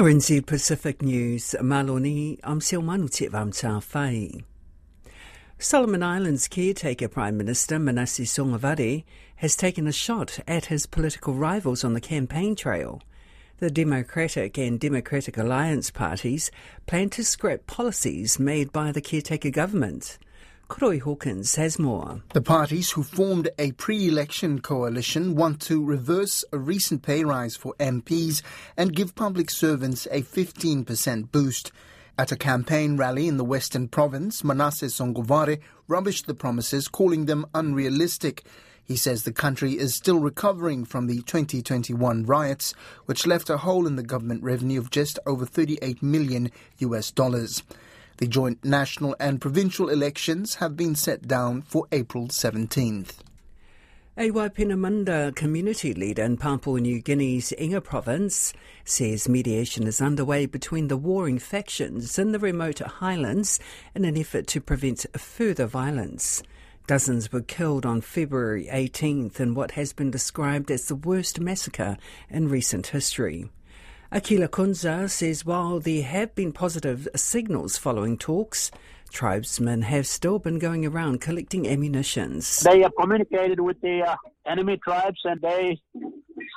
RNZ Pacific News, Maloni, I'm Silmanu Vam Fai. Solomon Islands caretaker Prime Minister Manasseh Sogavare has taken a shot at his political rivals on the campaign trail. The Democratic and Democratic Alliance parties plan to scrap policies made by the caretaker government. Koroi Hawkins has more. The parties who formed a pre election coalition want to reverse a recent pay rise for MPs and give public servants a 15% boost. At a campaign rally in the Western Province, Manasseh Sogavare rubbished the promises, calling them unrealistic. He says the country is still recovering from the 2021 riots, which left a hole in the government revenue of just over 38 million US dollars. The joint national and provincial elections have been set down for April 17th. A Wapenamanda community leader in Papua New Guinea's Enga province says mediation is underway between the warring factions in the remote highlands in an effort to prevent further violence. Dozens were killed on February 18th in what has been described as the worst massacre in recent history. Akila Kunza says while there have been positive signals following talks, tribesmen have still been going around collecting ammunitions. They have communicated with the uh, enemy tribes and they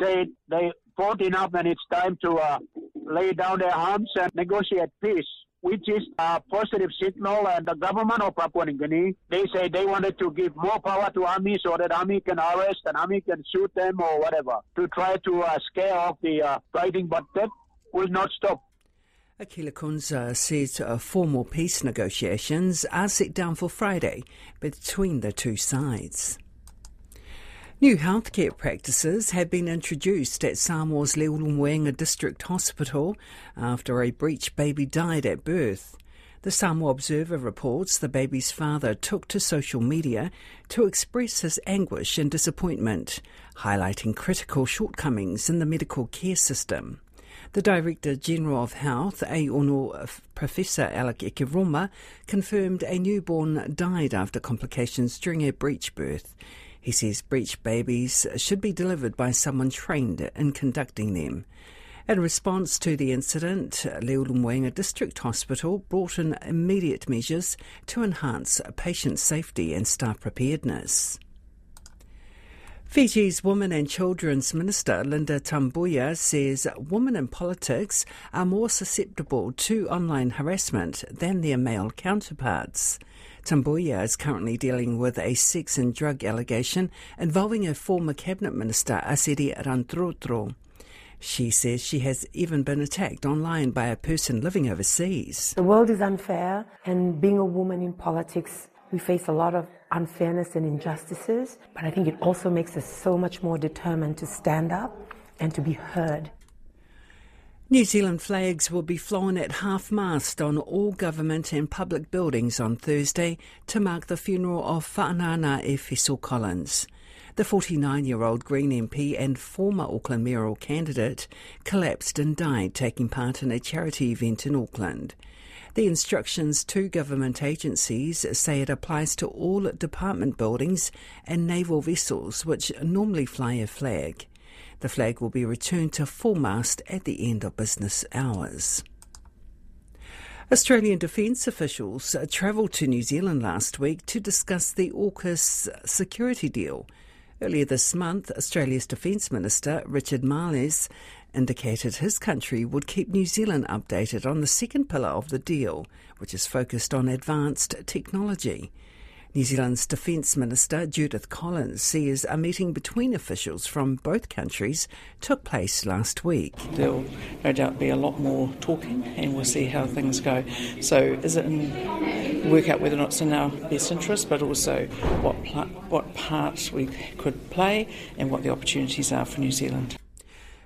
say they fought enough and it's time to uh, lay down their arms and negotiate peace which is a positive signal. And the government of Papua New Guinea, they say they wanted to give more power to army so that army can arrest and army can shoot them or whatever to try to uh, scare off the uh, fighting, but that will not stop. Akila Kunza says uh, formal peace negotiations are set down for Friday between the two sides. New healthcare practices have been introduced at Samoa's Leulumoega District Hospital after a breech baby died at birth. The Samoa Observer reports the baby's father took to social media to express his anguish and disappointment, highlighting critical shortcomings in the medical care system. The Director General of Health, Aiono Professor Alec Ekeroma, confirmed a newborn died after complications during a breech birth. He says breech babies should be delivered by someone trained in conducting them. In response to the incident, Leulumoega District Hospital brought in immediate measures to enhance patient safety and staff preparedness. Fiji's Women and Children's Minister Lynda Tabuya says women in politics are more susceptible to online harassment than their male counterparts. Tabuya is currently dealing with a sex and drug allegation involving a former cabinet minister, Asiri Rantrotro. She says she has even been attacked online by a person living overseas. The world is unfair, and being a woman in politics, we face a lot of unfairness and injustices, but I think it also makes us so much more determined to stand up and to be heard. New Zealand flags will be flown at half mast on all government and public buildings on Thursday to mark the funeral of Fa'anana Efeso Collins. The 49 year old Green MP and former Auckland mayoral candidate collapsed and died taking part in a charity event in Auckland. The instructions to government agencies say it applies to all department buildings and naval vessels which normally fly a flag. The flag will be returned to full mast at the end of business hours. Australian defence officials travelled to New Zealand last week to discuss the AUKUS security deal. Earlier this month, Australia's Defence Minister Richard Marles indicated his country would keep New Zealand updated on the second pillar of the deal, which is focused on advanced technology. New Zealand's Defence Minister Judith Collins says a meeting between officials from both countries took place last week. There'll no doubt be a lot more talking and we'll see how things go. So, is it in, work out whether or not it's in our best interest, but also what, what part we could play and what the opportunities are for New Zealand.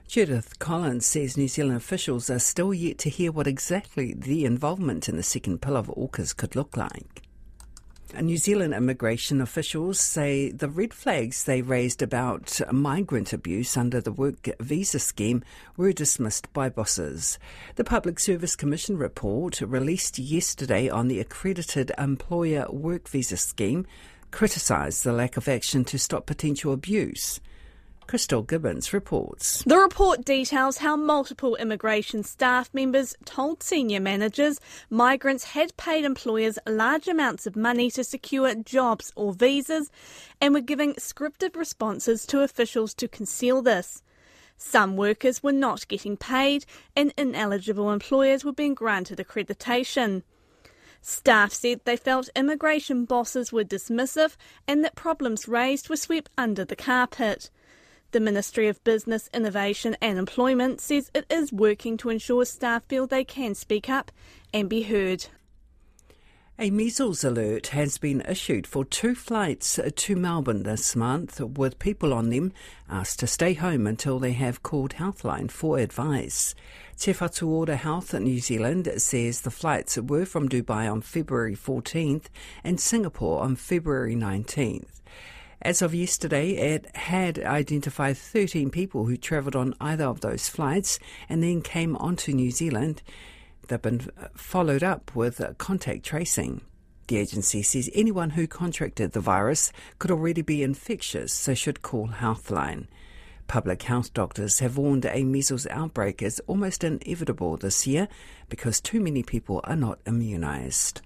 Judith Collins says New Zealand officials are still yet to hear what exactly the involvement in the second pillar of AUKUS could look like. New Zealand immigration officials say the red flags they raised about migrant abuse under the work visa scheme were dismissed by bosses. The Public Service Commission report released yesterday on the accredited employer work visa scheme criticised the lack of action to stop potential abuse. Crystal Gibbons reports. The report details how multiple immigration staff members told senior managers migrants had paid employers large amounts of money to secure jobs or visas and were giving scripted responses to officials to conceal this. Some workers were not getting paid, and ineligible employers were being granted accreditation. Staff said they felt immigration bosses were dismissive and that problems raised were swept under the carpet. The Ministry of Business, Innovation and Employment says it is working to ensure staff feel they can speak up and be heard. A measles alert has been issued for two flights to Melbourne this month, with people on them asked to stay home until they have called Healthline for advice. Te Ora Health New Zealand says the flights were from Dubai on February 14th and Singapore on February 19th. As of yesterday, it had identified 13 people who travelled on either of those flights and then came onto New Zealand. They've been uh, followed up with uh, contact tracing. The agency says anyone who contracted the virus could already be infectious, so should call Healthline. Public health doctors have warned a measles outbreak is almost inevitable this year because too many people are not immunised.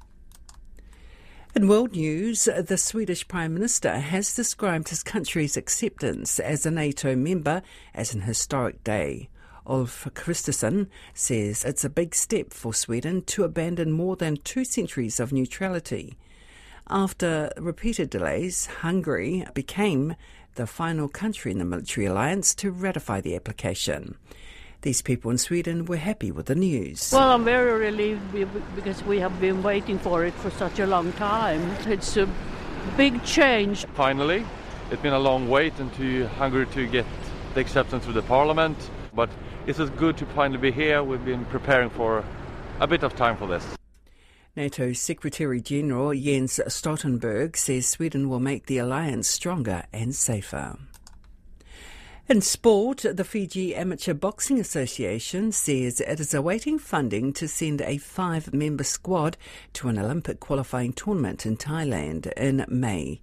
In world news, the Swedish Prime Minister has described his country's acceptance as a NATO member as an historic day. Ulf Kristersson says it's a big step for Sweden to abandon more than two centuries of neutrality. After repeated delays, Hungary became the final country in the military alliance to ratify the application. These people in Sweden were happy with the news. Well, I'm very relieved because we have been waiting for it for such a long time. It's a big change. Finally, it's been a long wait into Hungary to get the acceptance through the parliament, but it's good to finally be here. We've been preparing for a bit of time for this. NATO Secretary General Jens Stoltenberg says Sweden will make the alliance stronger and safer. In sport, the Fiji Amateur Boxing Association says it is awaiting funding to send a five member squad to an Olympic qualifying tournament in Thailand in May.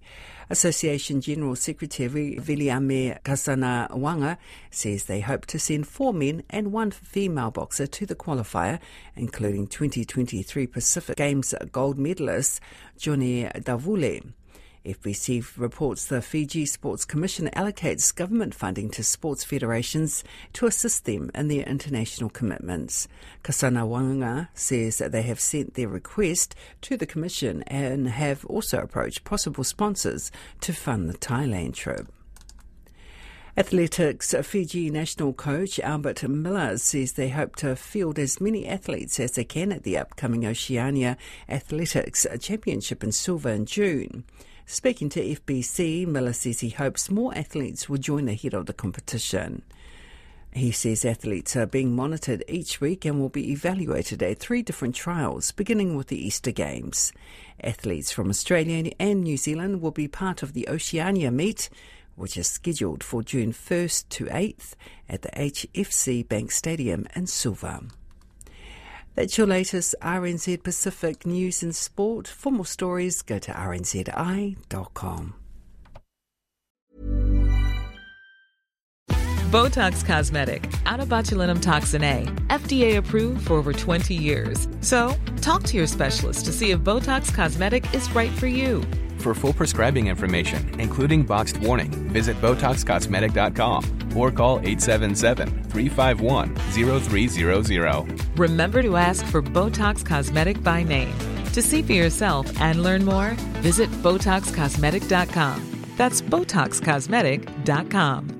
Association General Secretary Viliame Kasanawaqa says they hope to send four men and one female boxer to the qualifier, including 2023 Pacific Games gold medalist Johnny Davule. FBC reports the Fiji Sports Commission allocates government funding to sports federations to assist them in their international commitments. Kasanawaqa says that they have sent their request to the Commission and have also approached possible sponsors to fund the Thailand trip. Athletics Fiji national coach Albert Miller says they hope to field as many athletes as they can at the upcoming Oceania Athletics Championship in Suva in June. Speaking to FBC, Miller says he hopes more athletes will join ahead of the competition. He says athletes are being monitored each week and will be evaluated at three different trials, beginning with the Easter Games. Athletes from Australia and New Zealand will be part of the Oceania meet, which is scheduled for June 1st to 8th at the HFC Bank Stadium in Suva. That's your latest RNZ Pacific news and sport. For more stories, go to rnzi.com. Botox Cosmetic, out of botulinum toxin A, FDA approved for over 20 years. So, talk to your specialist to see if Botox Cosmetic is right for you. For full prescribing information, including boxed warning, visit BotoxCosmetic.com or call 877-351-0300. Remember to ask for Botox Cosmetic by name. To see for yourself and learn more, visit BotoxCosmetic.com. That's BotoxCosmetic.com.